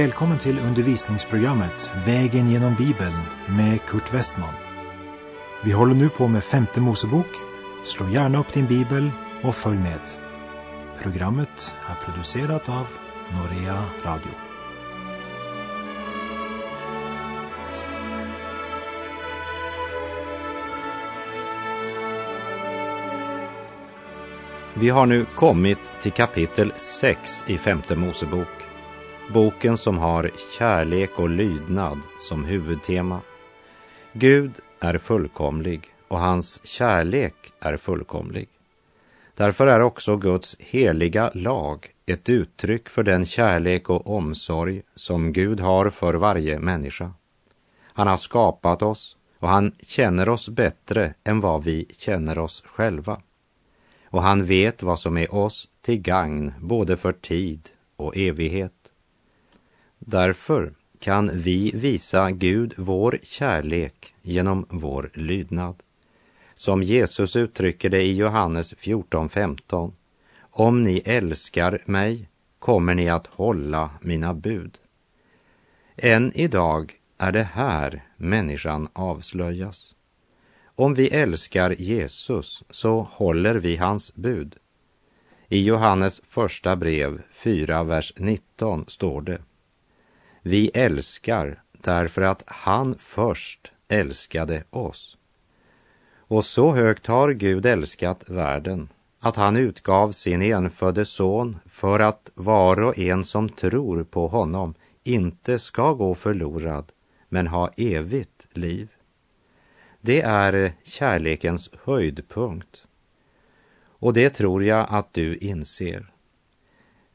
Välkommen till undervisningsprogrammet Vägen genom Bibeln med Kurt Westman. Vi håller nu på med femte Mosebok. Slå gärna upp din bibel och följ med. Programmet är producerat av Norea Radio. Vi har nu kommit till kapitel 6 i femte Mosebok. Boken som har kärlek och lydnad som huvudtema. Gud är fullkomlig och hans kärlek är fullkomlig. Därför är också Guds heliga lag ett uttryck för den kärlek och omsorg som Gud har för varje människa. Han har skapat oss och han känner oss bättre än vad vi känner oss själva. Och han vet vad som är oss till gagn både för tid och evighet. Därför kan vi visa Gud vår kärlek genom vår lydnad. Som Jesus uttrycker det i Johannes 14.15. Om ni älskar mig kommer ni att hålla mina bud. Än idag är det här människan avslöjas. Om vi älskar Jesus så håller vi hans bud. I Johannes första brev 4, vers 19 står det. Vi älskar därför att han först älskade oss. Och så högt har Gud älskat världen att han utgav sin enfödde son för att var och en som tror på honom inte ska gå förlorad men ha evigt liv. Det är kärlekens höjdpunkt. Och det tror jag att du inser.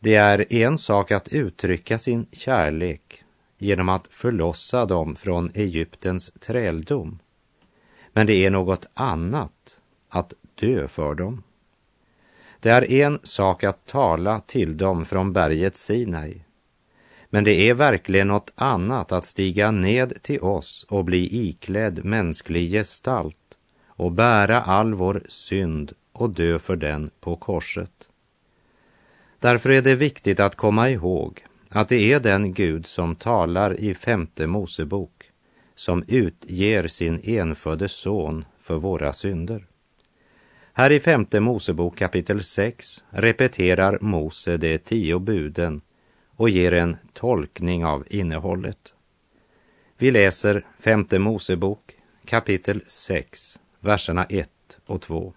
Det är en sak att uttrycka sin kärlek genom att förlossa dem från Egyptens träldom. Men det är något annat att dö för dem. Det är en sak att tala till dem från berget Sinai. Men det är verkligen något annat att stiga ned till oss och bli iklädd mänsklig gestalt och bära all vår synd och dö för den på korset. Därför är det viktigt att komma ihåg att det är den Gud som talar i femte Mosebok som utger sin enfödde son för våra synder. Här i femte Mosebok kapitel 6 repeterar Mose de tio buden och ger en tolkning av innehållet. Vi läser femte Mosebok kapitel 6, verserna 1 och 2.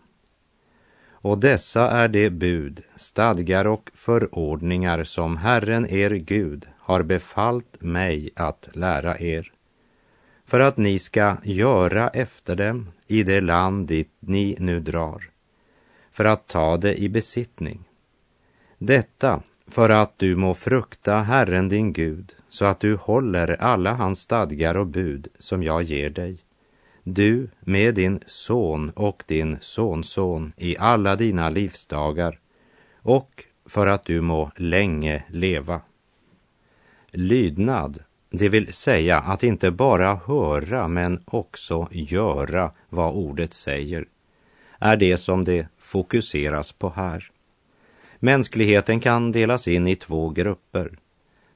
Och dessa är de bud, stadgar och förordningar som Herren er Gud har befallt mig att lära er, för att ni ska göra efter dem i det land dit ni nu drar, för att ta det i besittning. Detta för att du må frukta Herren din Gud, så att du håller alla hans stadgar och bud som jag ger dig du med din son och din sonson i alla dina livsdagar och för att du må länge leva. Lydnad, det vill säga att inte bara höra men också göra vad ordet säger, är det som det fokuseras på här. Mänskligheten kan delas in i två grupper.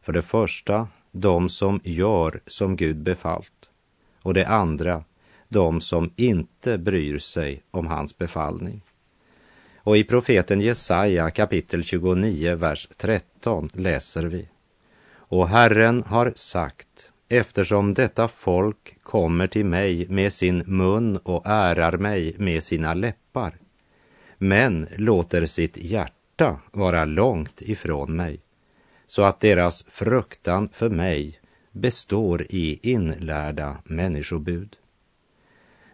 För det första, de som gör som Gud befallt. Och det andra, de som inte bryr sig om hans befallning. Och i profeten Jesaja kapitel 29, vers 13 läser vi. Och Herren har sagt, eftersom detta folk kommer till mig med sin mun och ärar mig med sina läppar, men låter sitt hjärta vara långt ifrån mig, så att deras fruktan för mig består i inlärda människobud.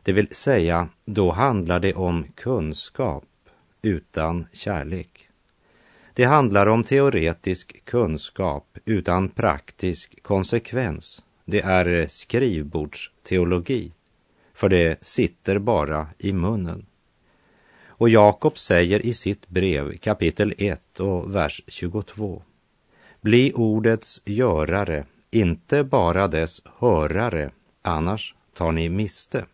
Det vill säga, då handlar det om kunskap utan kärlek. Det handlar om teoretisk kunskap utan praktisk konsekvens. Det är skrivbordsteologi, för det sitter bara i munnen. Och Jakob säger i sitt brev kapitel 1 och vers 22. Bli ordets görare, inte bara dess hörare, annars tar ni miste.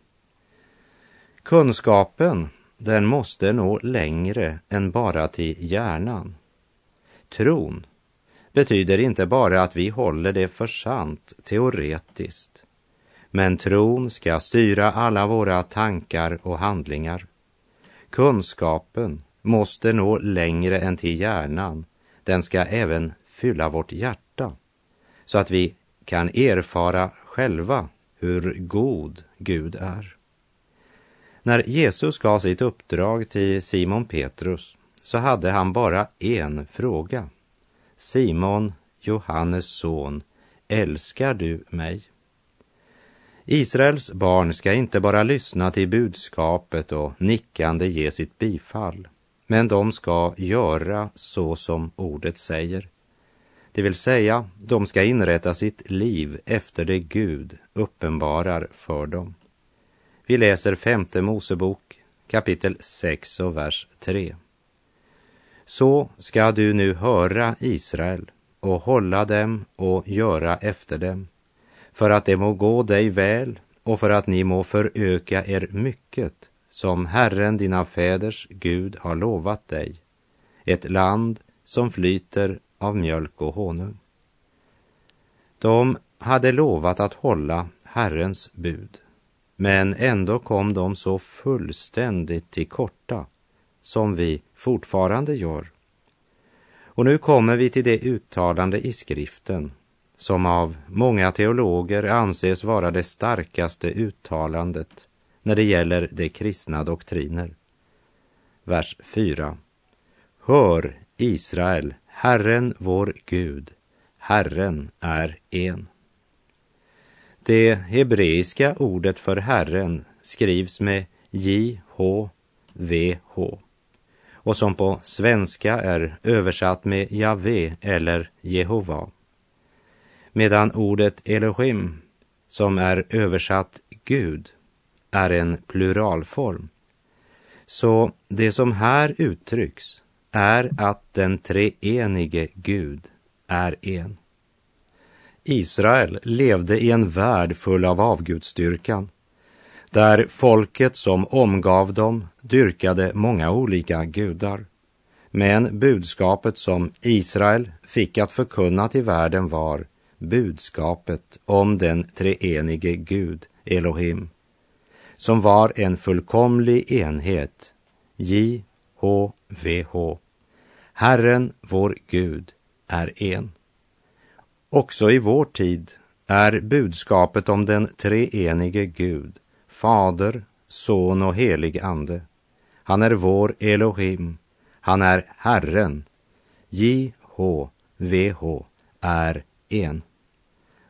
Kunskapen, den måste nå längre än bara till hjärnan. Tron, betyder inte bara att vi håller det för sant teoretiskt, men tron ska styra alla våra tankar och handlingar. Kunskapen måste nå längre än till hjärnan. Den ska även fylla vårt hjärta så att vi kan erfara själva hur god Gud är. När Jesus gav sitt uppdrag till Simon Petrus så hade han bara en fråga. Simon, Johannes son, älskar du mig? Israels barn ska inte bara lyssna till budskapet och nickande ge sitt bifall, men de ska göra så som ordet säger. Det vill säga, de ska inrätta sitt liv efter det Gud uppenbarar för dem. Vi läser femte Mosebok kapitel 6 och vers 3. Så ska du nu höra Israel och hålla dem och göra efter dem, för att det må gå dig väl och för att ni må föröka er mycket, som Herren dina fäders Gud har lovat dig, ett land som flyter av mjölk och honung. De hade lovat att hålla Herrens bud, men ändå kom de så fullständigt till korta som vi fortfarande gör. Och nu kommer vi till det uttalande i skriften som av många teologer anses vara det starkaste uttalandet när det gäller de kristna doktriner. Vers 4. Hör Israel, Herren vår Gud, Herren är en. Det hebreiska ordet för Herren skrivs med J-H-V-H och som på svenska är översatt med Javé eller Jehova. Medan ordet Elohim, som är översatt Gud, är en pluralform. Så det som här uttrycks är att den treenige Gud är en. Israel levde i en värld full av avgudstyrkan, där folket som omgav dem dyrkade många olika gudar. Men budskapet som Israel fick att förkunna till världen var budskapet om den treenige Gud, Elohim, som var en fullkomlig enhet, J-H-V-H. Herren, vår Gud, är en. Också i vår tid är budskapet om den treenige Gud, Fader, Son och helig Ande. Han är vår Elohim, han är Herren. J-H-V-H är en.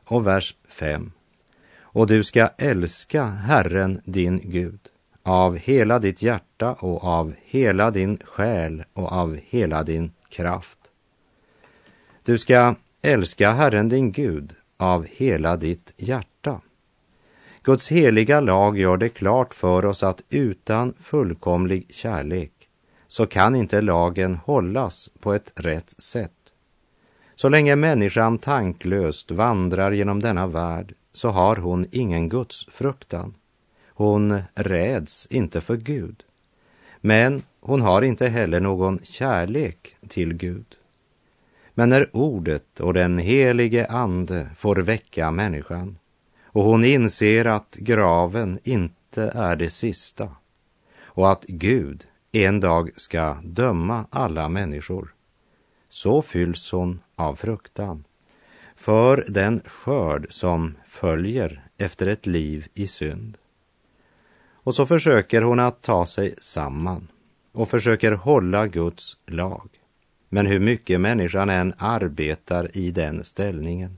Och vers 5. Och du ska älska Herren din Gud av hela ditt hjärta och av hela din själ och av hela din kraft. Du ska älska Herren din Gud av hela ditt hjärta. Guds heliga lag gör det klart för oss att utan fullkomlig kärlek så kan inte lagen hållas på ett rätt sätt. Så länge människan tanklöst vandrar genom denna värld så har hon ingen Guds fruktan. Hon räds inte för Gud. Men hon har inte heller någon kärlek till Gud. Men när ordet och den helige ande får väcka människan och hon inser att graven inte är det sista och att Gud en dag ska döma alla människor, så fylls hon av fruktan för den skörd som följer efter ett liv i synd. Och så försöker hon att ta sig samman och försöker hålla Guds lag. Men hur mycket människan än arbetar i den ställningen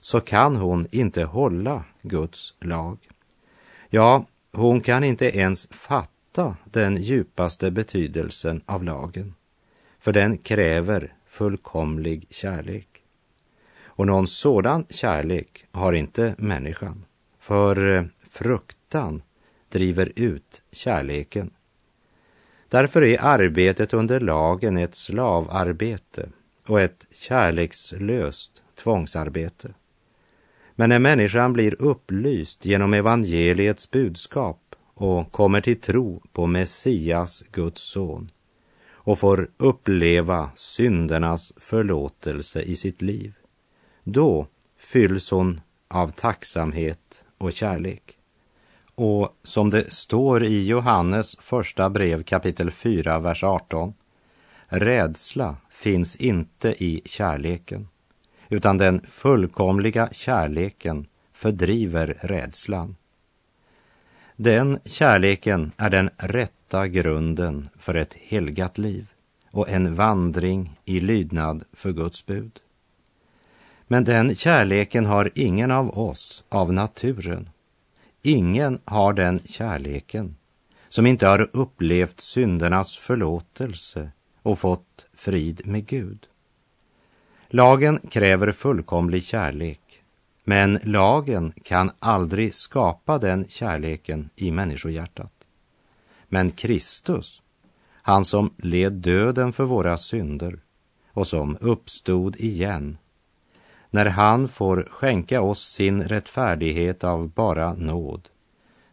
så kan hon inte hålla Guds lag. Ja, hon kan inte ens fatta den djupaste betydelsen av lagen, för den kräver fullkomlig kärlek. Och någon sådan kärlek har inte människan, för eh, fruktan driver ut kärleken. Därför är arbetet under lagen ett slavarbete och ett kärlekslöst tvångsarbete. Men när människan blir upplyst genom evangeliets budskap och kommer till tro på Messias, Guds son, och får uppleva syndernas förlåtelse i sitt liv, då fylls hon av tacksamhet och kärlek. Och som det står i Johannes första brev kapitel 4, vers 18. Rädsla finns inte i kärleken, utan den fullkomliga kärleken fördriver rädslan. Den kärleken är den rätta grunden för ett helgat liv och en vandring i lydnad för Guds bud. Men den kärleken har ingen av oss av naturen. Ingen har den kärleken som inte har upplevt syndernas förlåtelse och fått frid med Gud. Lagen kräver fullkomlig kärlek, men lagen kan aldrig skapa den kärleken i människohjärtat. Men Kristus, han som led döden för våra synder och som uppstod igen, när han får skänka oss sin rättfärdighet av bara nåd,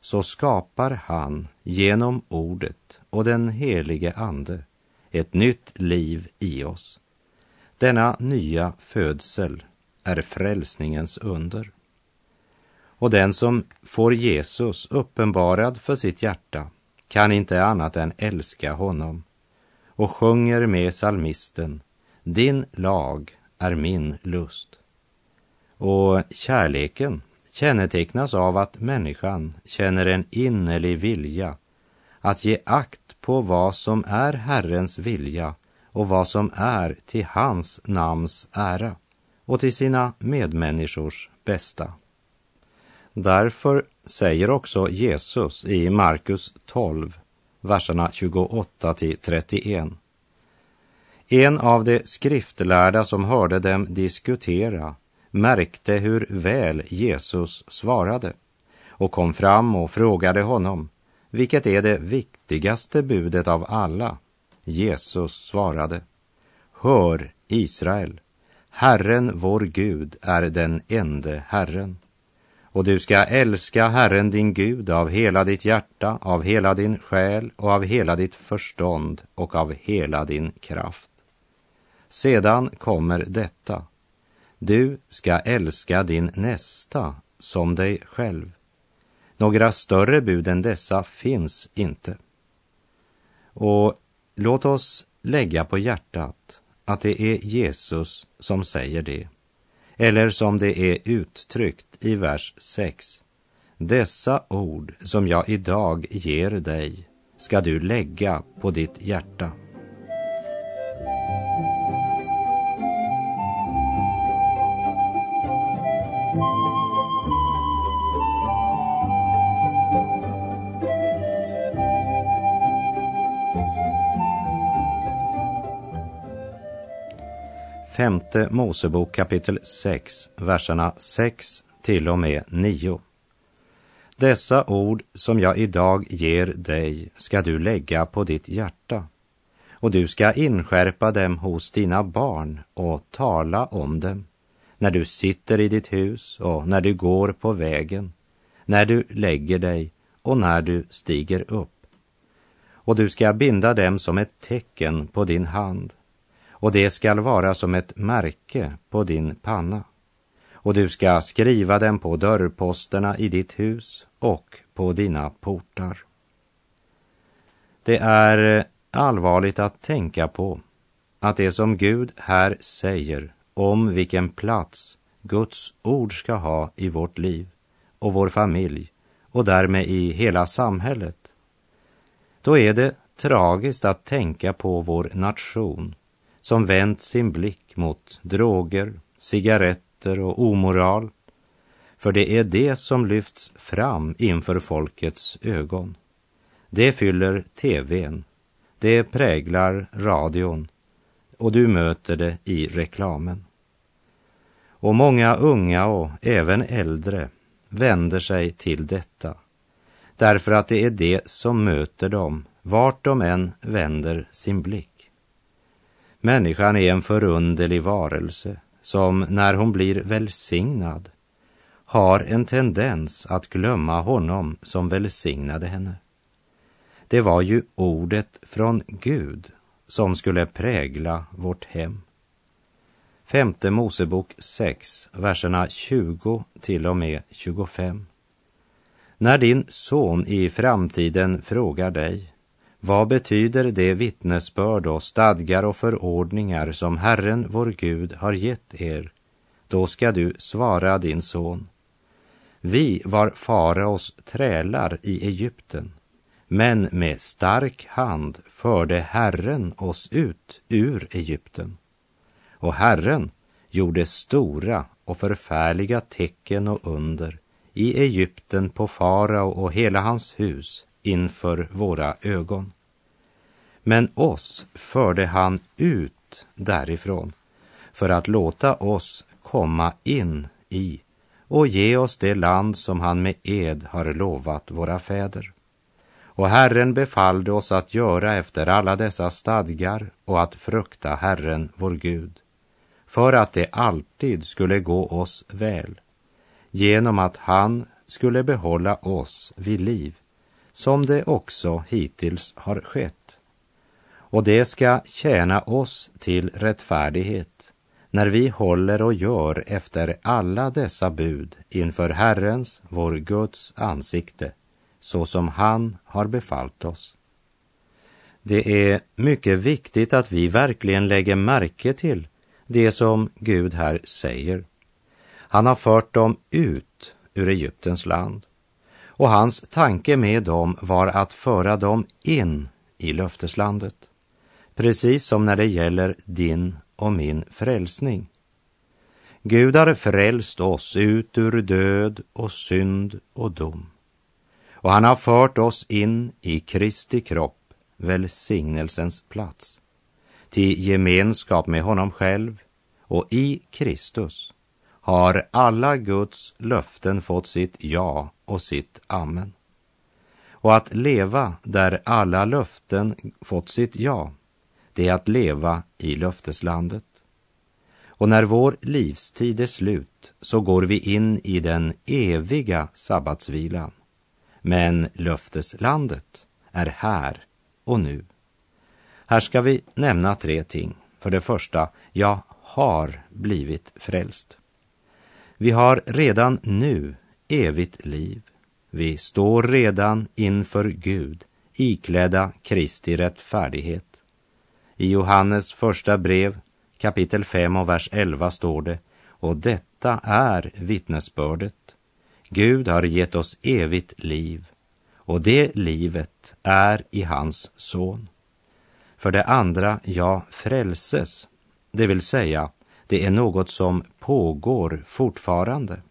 så skapar han genom ordet och den helige Ande ett nytt liv i oss. Denna nya födsel är frälsningens under. Och den som får Jesus uppenbarad för sitt hjärta kan inte annat än älska honom och sjunger med salmisten Din lag är min lust. Och kärleken kännetecknas av att människan känner en innerlig vilja att ge akt på vad som är Herrens vilja och vad som är till hans namns ära och till sina medmänniskors bästa. Därför säger också Jesus i Markus 12, verserna 28 till 31. En av de skriftlärda som hörde dem diskutera märkte hur väl Jesus svarade och kom fram och frågade honom, vilket är det viktigaste budet av alla? Jesus svarade, Hör Israel, Herren vår Gud är den ende Herren. Och du ska älska Herren din Gud av hela ditt hjärta, av hela din själ och av hela ditt förstånd och av hela din kraft. Sedan kommer detta. Du ska älska din nästa som dig själv. Några större bud än dessa finns inte. Och låt oss lägga på hjärtat att det är Jesus som säger det. Eller som det är uttryckt i vers 6. Dessa ord som jag idag ger dig ska du lägga på ditt hjärta. Femte Mosebok kapitel 6, verserna 6 till och med 9. Dessa ord som jag idag ger dig ska du lägga på ditt hjärta och du ska inskärpa dem hos dina barn och tala om dem när du sitter i ditt hus och när du går på vägen, när du lägger dig och när du stiger upp. Och du ska binda dem som ett tecken på din hand och det skall vara som ett märke på din panna. Och du ska skriva den på dörrposterna i ditt hus och på dina portar. Det är allvarligt att tänka på att det som Gud här säger om vilken plats Guds ord ska ha i vårt liv och vår familj och därmed i hela samhället, då är det tragiskt att tänka på vår nation som vänt sin blick mot droger, cigaretter och omoral. För det är det som lyfts fram inför folkets ögon. Det fyller tvn, det präglar radion och du möter det i reklamen. Och många unga och även äldre vänder sig till detta därför att det är det som möter dem vart de än vänder sin blick. Människan är en förunderlig varelse som när hon blir välsignad har en tendens att glömma honom som välsignade henne. Det var ju ordet från Gud som skulle prägla vårt hem. Femte Mosebok 6, verserna 20 till och med 25. När din son i framtiden frågar dig vad betyder det vittnesbörd och stadgar och förordningar som Herren vår Gud har gett er? Då ska du svara din son. Vi var faraos trälar i Egypten, men med stark hand förde Herren oss ut ur Egypten. Och Herren gjorde stora och förfärliga tecken och under i Egypten på farao och hela hans hus inför våra ögon. Men oss förde han ut därifrån för att låta oss komma in i och ge oss det land som han med ed har lovat våra fäder. Och Herren befallde oss att göra efter alla dessa stadgar och att frukta Herren, vår Gud, för att det alltid skulle gå oss väl, genom att han skulle behålla oss vid liv, som det också hittills har skett. Och det ska tjäna oss till rättfärdighet när vi håller och gör efter alla dessa bud inför Herrens, vår Guds ansikte, så som han har befallt oss. Det är mycket viktigt att vi verkligen lägger märke till det som Gud här säger. Han har fört dem ut ur Egyptens land och hans tanke med dem var att föra dem in i löfteslandet. Precis som när det gäller din och min frälsning. Gud har frälst oss ut ur död och synd och dom. Och han har fört oss in i Kristi kropp, välsignelsens plats, till gemenskap med honom själv och i Kristus har alla Guds löften fått sitt ja och sitt amen. Och att leva där alla löften fått sitt ja, det är att leva i löfteslandet. Och när vår livstid är slut så går vi in i den eviga sabbatsvilan. Men löfteslandet är här och nu. Här ska vi nämna tre ting. För det första, jag har blivit frälst. Vi har redan nu evigt liv. Vi står redan inför Gud iklädda Kristi rättfärdighet. I Johannes första brev kapitel 5 och vers 11 står det och detta är vittnesbördet. Gud har gett oss evigt liv och det livet är i hans son. För det andra, ja, frälses, det vill säga det är något som pågår fortfarande.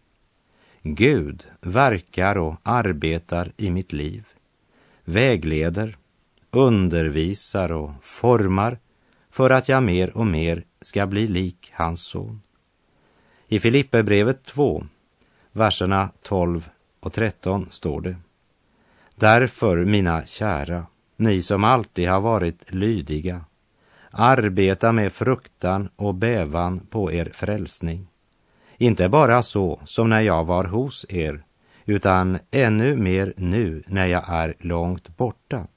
Gud verkar och arbetar i mitt liv, vägleder, undervisar och formar för att jag mer och mer ska bli lik hans son. I Filipperbrevet 2, verserna 12 och 13 står det. Därför, mina kära, ni som alltid har varit lydiga, arbeta med fruktan och bävan på er frälsning. Inte bara så som när jag var hos er, utan ännu mer nu när jag är långt borta.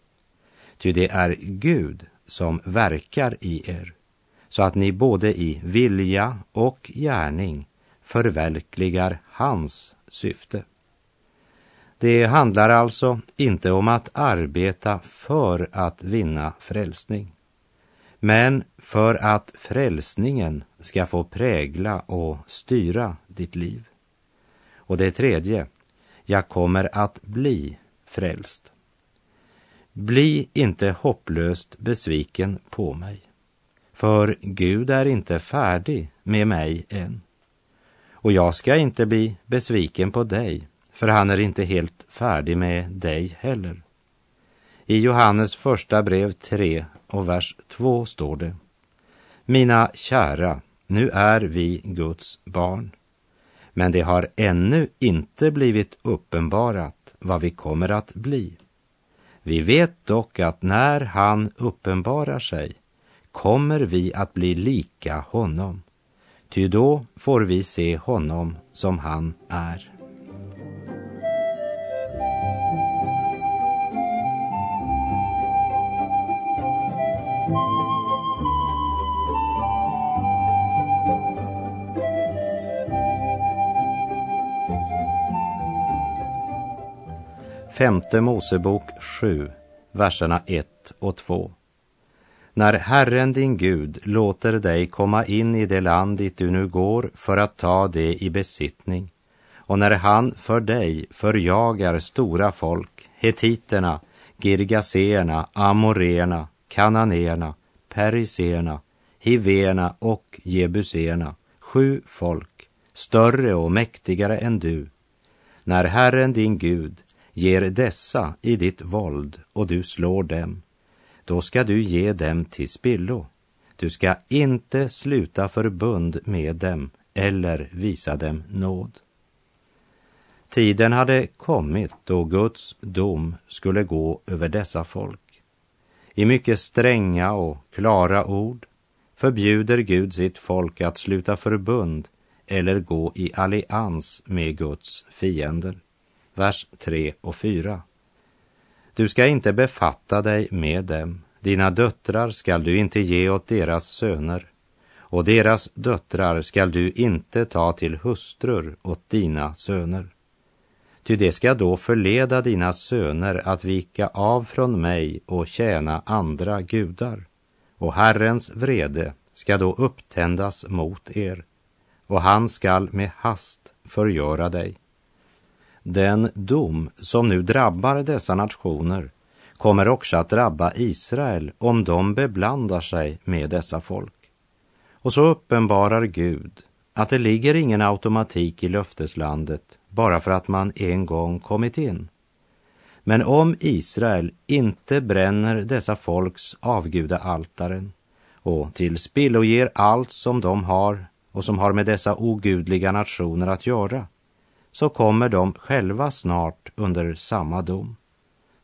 Ty det är Gud som verkar i er, så att ni både i vilja och gärning förverkligar hans syfte. Det handlar alltså inte om att arbeta för att vinna frälsning, men för att frälsningen ska få prägla och styra ditt liv. Och det tredje, jag kommer att bli frälst. Bli inte hopplöst besviken på mig, för Gud är inte färdig med mig än. Och jag ska inte bli besviken på dig, för han är inte helt färdig med dig heller. I Johannes första brev 3 och vers 2 står det. Mina kära, nu är vi Guds barn, men det har ännu inte blivit uppenbarat vad vi kommer att bli. Vi vet dock att när han uppenbarar sig kommer vi att bli lika honom, ty då får vi se honom som han är. Femte Mosebok 7, verserna 1 och 2. När Herren din Gud låter dig komma in i det land dit du nu går för att ta det i besittning och när han för dig förjagar stora folk, hetiterna, girgaseerna, amoreerna, kananéerna, periseerna, hiverna och jebuséerna, sju folk, större och mäktigare än du, när Herren din Gud ger dessa i ditt våld och du slår dem, då ska du ge dem till spillo. Du ska inte sluta förbund med dem eller visa dem nåd. Tiden hade kommit då Guds dom skulle gå över dessa folk. I mycket stränga och klara ord förbjuder Gud sitt folk att sluta förbund eller gå i allians med Guds fiender. Vers 3 och 4. Du ska inte befatta dig med dem, dina döttrar skall du inte ge åt deras söner, och deras döttrar skall du inte ta till hustrur åt dina söner. Ty det ska då förleda dina söner att vika av från mig och tjäna andra gudar, och Herrens vrede ska då upptändas mot er, och han skall med hast förgöra dig. Den dom som nu drabbar dessa nationer kommer också att drabba Israel om de beblandar sig med dessa folk. Och så uppenbarar Gud att det ligger ingen automatik i löfteslandet bara för att man en gång kommit in. Men om Israel inte bränner dessa folks avgudaaltaren och till spillo ger allt som de har och som har med dessa ogudliga nationer att göra, så kommer de själva snart under samma dom.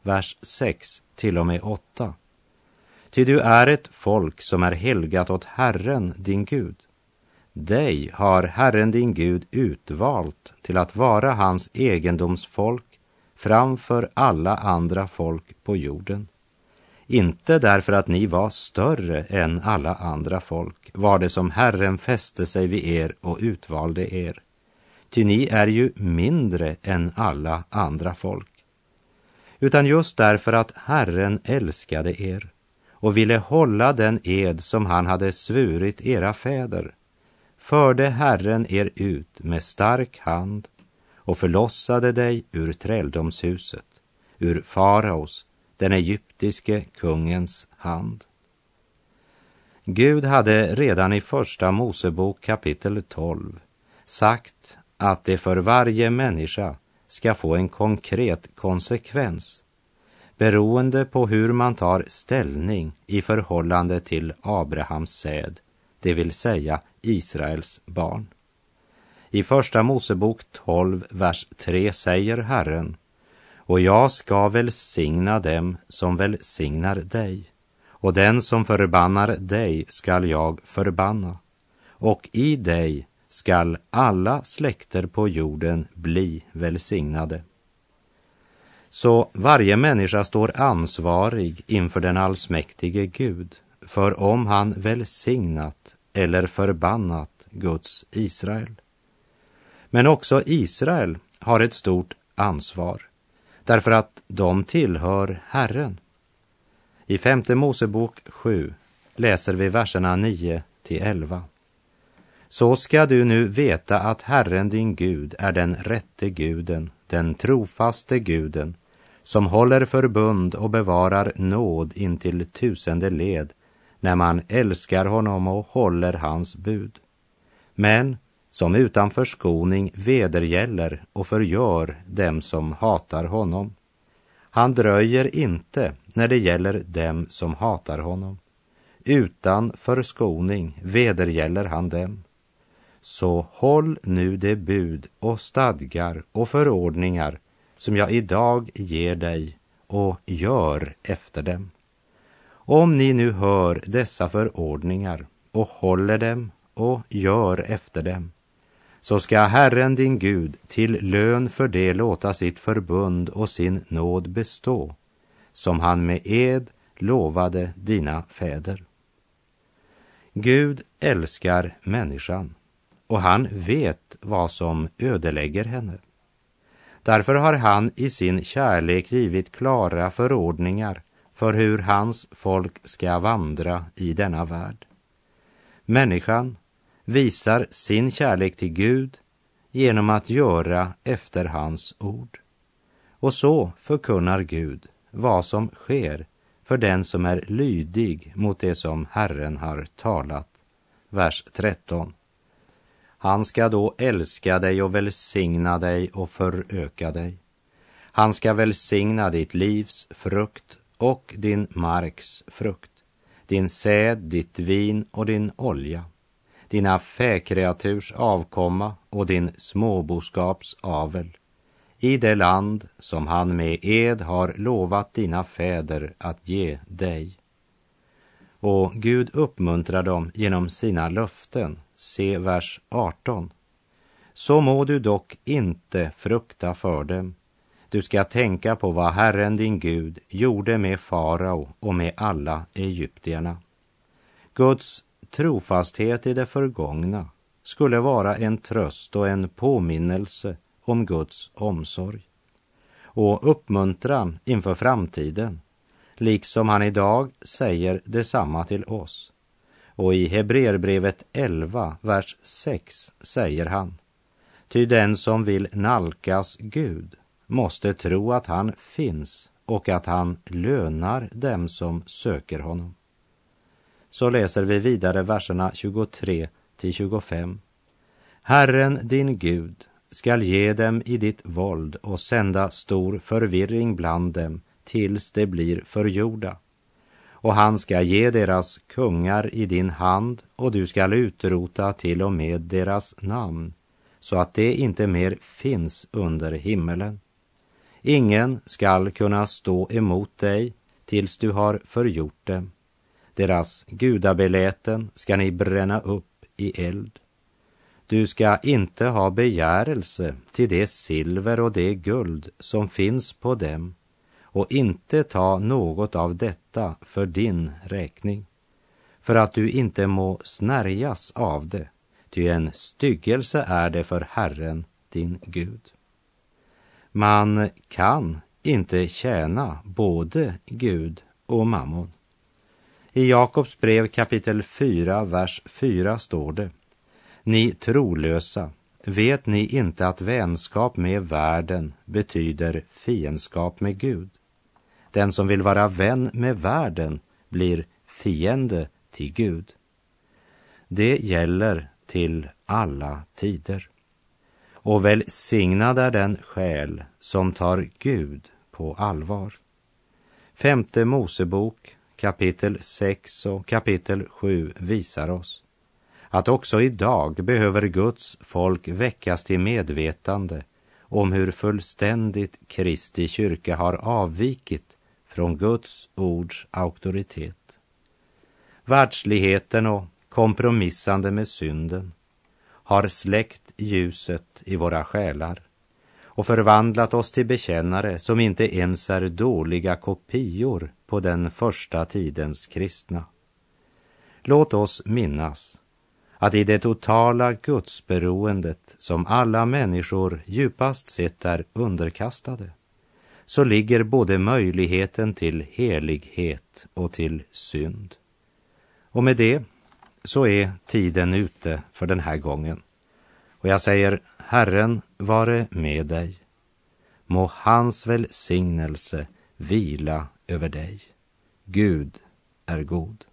Vers 6 till och med 8. Ty du är ett folk som är helgat åt Herren, din Gud. Dig har Herren din Gud utvalt till att vara hans egendomsfolk framför alla andra folk på jorden. Inte därför att ni var större än alla andra folk var det som Herren fäste sig vid er och utvalde er. Ty ni är ju mindre än alla andra folk. Utan just därför att Herren älskade er och ville hålla den ed som han hade svurit era fäder förde Herren er ut med stark hand och förlossade dig ur träldomshuset, ur faraos, den egyptiske kungens hand. Gud hade redan i Första Mosebok kapitel 12 sagt att det för varje människa ska få en konkret konsekvens beroende på hur man tar ställning i förhållande till Abrahams säd, det vill säga Israels barn. I Första Mosebok 12, vers 3 säger Herren, och jag ska välsigna dem som välsignar dig, och den som förbannar dig skall jag förbanna, och i dig skall alla släkter på jorden bli välsignade. Så varje människa står ansvarig inför den allsmäktige Gud för om han välsignat eller förbannat Guds Israel. Men också Israel har ett stort ansvar därför att de tillhör Herren. I femte Mosebok 7 läser vi verserna 9 till 11. Så ska du nu veta att Herren din Gud är den rätte guden, den trofaste guden, som håller förbund och bevarar nåd intill tusende led när man älskar honom och håller hans bud. Men som utan förskoning vedergäller och förgör dem som hatar honom. Han dröjer inte när det gäller dem som hatar honom. Utan förskoning vedergäller han dem. Så håll nu det bud och stadgar och förordningar som jag idag ger dig och gör efter dem. Om ni nu hör dessa förordningar och håller dem och gör efter dem, så ska Herren din Gud till lön för det låta sitt förbund och sin nåd bestå, som han med ed lovade dina fäder. Gud älskar människan och han vet vad som ödelägger henne. Därför har han i sin kärlek givit klara förordningar för hur hans folk ska vandra i denna värld. Människan visar sin kärlek till Gud genom att göra efter hans ord. Och så förkunnar Gud vad som sker för den som är lydig mot det som Herren har talat. Vers 13. Han ska då älska dig och välsigna dig och föröka dig. Han ska välsigna ditt livs frukt och din marks frukt, din säd, ditt vin och din olja, dina fäkreaturs avkomma och din småboskaps avel, i det land som han med ed har lovat dina fäder att ge dig. Och Gud uppmuntrar dem genom sina löften. Se vers 18. Så må du dock inte frukta för dem. Du ska tänka på vad Herren din Gud gjorde med farao och med alla egyptierna. Guds trofasthet i det förgångna skulle vara en tröst och en påminnelse om Guds omsorg och uppmuntran inför framtiden, liksom han idag säger detsamma till oss. Och i Hebreerbrevet 11, vers 6 säger han, ty den som vill nalkas Gud måste tro att han finns och att han lönar dem som söker honom. Så läser vi vidare verserna 23 till 25. Herren din Gud skall ge dem i ditt våld och sända stor förvirring bland dem tills de blir förgjorda. Och han ska ge deras kungar i din hand och du skall utrota till och med deras namn så att det inte mer finns under himmelen. Ingen skall kunna stå emot dig tills du har förgjort dem. Deras gudabeläten ska ni bränna upp i eld. Du ska inte ha begärelse till det silver och det guld som finns på dem och inte ta något av detta för din räkning, för att du inte må snärjas av det, ty en styggelse är det för Herren, din Gud. Man kan inte tjäna både Gud och mammon. I Jakobs brev kapitel 4, vers 4 står det ni trolösa, vet ni inte att vänskap med världen betyder fiendskap med Gud? Den som vill vara vän med världen blir fiende till Gud. Det gäller till alla tider. Och välsignad är den själ som tar Gud på allvar. Femte Mosebok kapitel 6 och kapitel 7 visar oss att också idag behöver Guds folk väckas till medvetande om hur fullständigt Kristi kyrka har avvikit från Guds ords auktoritet. Världsligheten och kompromissande med synden har släckt ljuset i våra själar och förvandlat oss till bekännare som inte ens är dåliga kopior på den första tidens kristna. Låt oss minnas att i det totala gudsberoendet som alla människor djupast sett är underkastade så ligger både möjligheten till helighet och till synd. Och med det så är tiden ute för den här gången. Och jag säger, Herren vare med dig. Må hans välsignelse vila över dig. Gud är god.